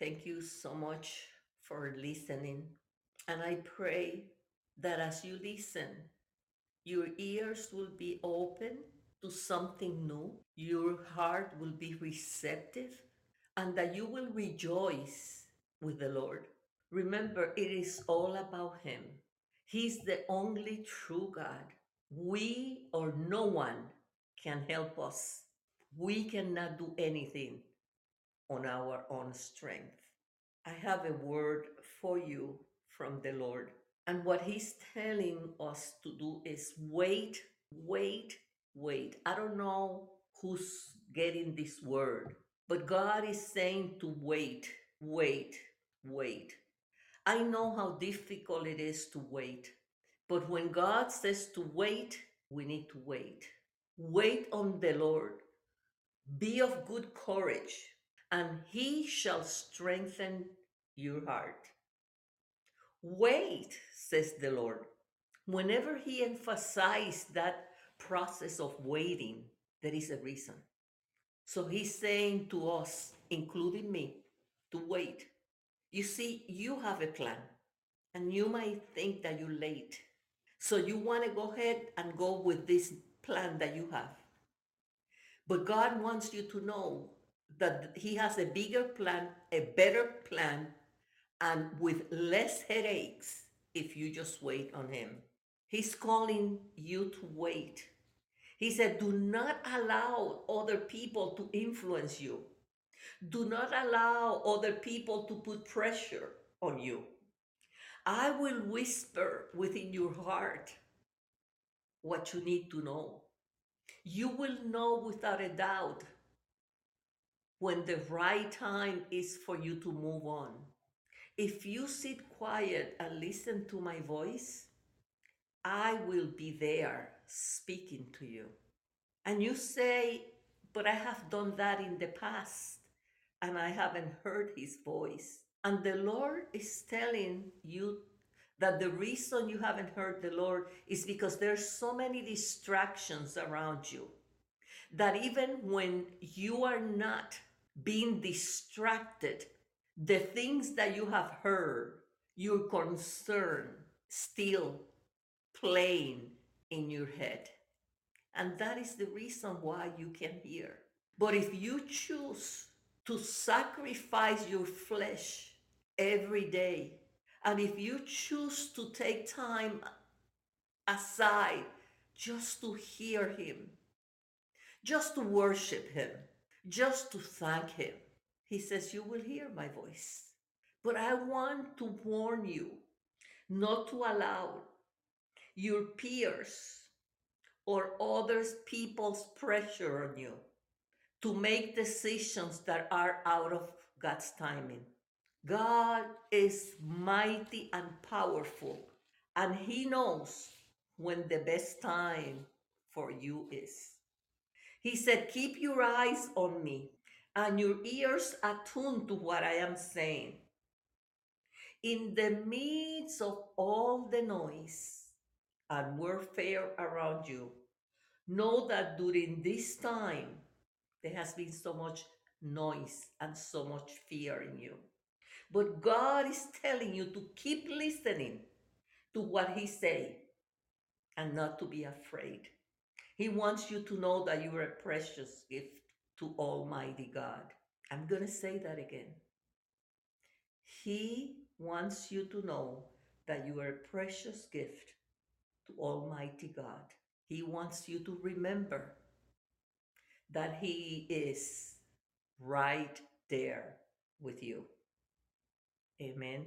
Thank you so much for listening. And I pray that as you listen, your ears will be open to something new, your heart will be receptive, and that you will rejoice with the Lord. Remember, it is all about Him. He's the only true God. We or no one can help us. We cannot do anything on our own strength. I have a word for you from the Lord. And what He's telling us to do is wait, wait, wait. I don't know who's getting this word, but God is saying to wait, wait, wait. I know how difficult it is to wait, but when God says to wait, we need to wait. Wait on the Lord. Be of good courage, and He shall strengthen your heart. Wait, says the Lord. Whenever He emphasized that process of waiting, there is a reason. So He's saying to us, including me, to wait. You see, you have a plan, and you might think that you're late. So you want to go ahead and go with this plan that you have. But God wants you to know that He has a bigger plan, a better plan, and with less headaches if you just wait on Him. He's calling you to wait. He said, Do not allow other people to influence you. Do not allow other people to put pressure on you. I will whisper within your heart what you need to know. You will know without a doubt when the right time is for you to move on. If you sit quiet and listen to my voice, I will be there speaking to you. And you say, But I have done that in the past and I haven't heard his voice. And the Lord is telling you that the reason you haven't heard the Lord is because there's so many distractions around you that even when you are not being distracted, the things that you have heard, your concern still playing in your head. And that is the reason why you can hear. But if you choose to sacrifice your flesh every day, and if you choose to take time aside just to hear Him, just to worship Him, just to thank Him, He says, You will hear my voice. But I want to warn you not to allow your peers or others people's pressure on you to make decisions that are out of God's timing. God is mighty and powerful, and He knows when the best time for you is. He said, Keep your eyes on me and your ears attuned to what I am saying. In the midst of all the noise and warfare around you, know that during this time there has been so much noise and so much fear in you. But God is telling you to keep listening to what He say and not to be afraid. He wants you to know that you are a precious gift to Almighty God. I'm going to say that again. He wants you to know that you are a precious gift to Almighty God. He wants you to remember that He is right there with you. Amen.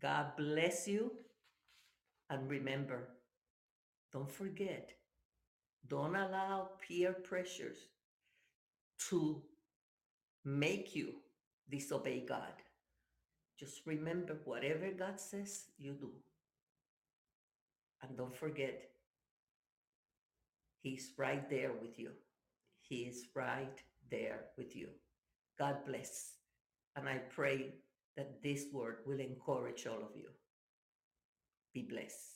God bless you. And remember, don't forget, don't allow peer pressures to make you disobey God. Just remember whatever God says, you do. And don't forget, He's right there with you. He is right there with you. God bless. And I pray that this word will encourage all of you. Be blessed.